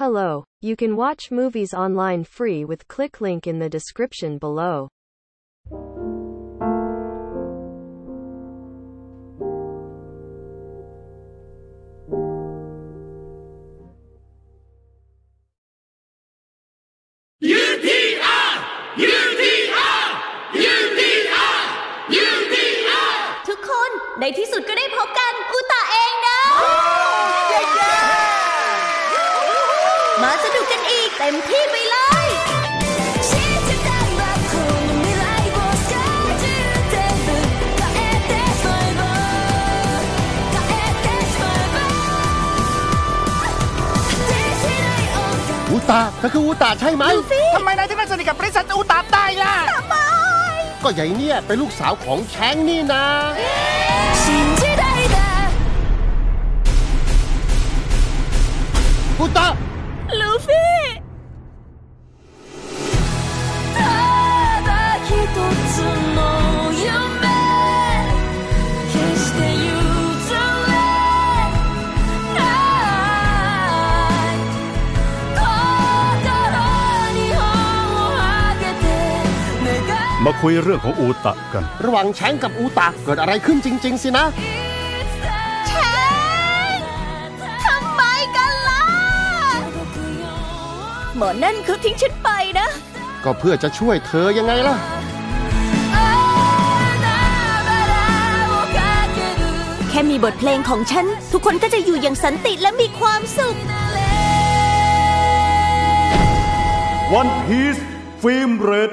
Hello, you can watch movies online free with click link in the description below. ทุกคนในที่สุดก็ได้พบกัน มาสนุกกันอีกเต็มที่ไปเลยอูตาเธอคืออูตาใช่ไหมทำไมนายถึงได้สนิทกับบริษัทอูตาได้ล่ะก็ใหญ่เนี่ยเป็นลูกสาวของแชงนี่นะอูต ลูฟี่มาคุยเรื่องของอูตะกัน ระหว่างแชงกับอูตาเกิดอะไรขึ้นจริง ๆ สินะ มอนั่นเขาทิ้งฉันไปนะ ก็เพื่อจะช่วยเธอยังไงล่ะ แค่มีบทเพลงของฉัน ทุกคนก็จะอยู่อย่างสันติและมีความสุข One Piece ฟิล์มเรด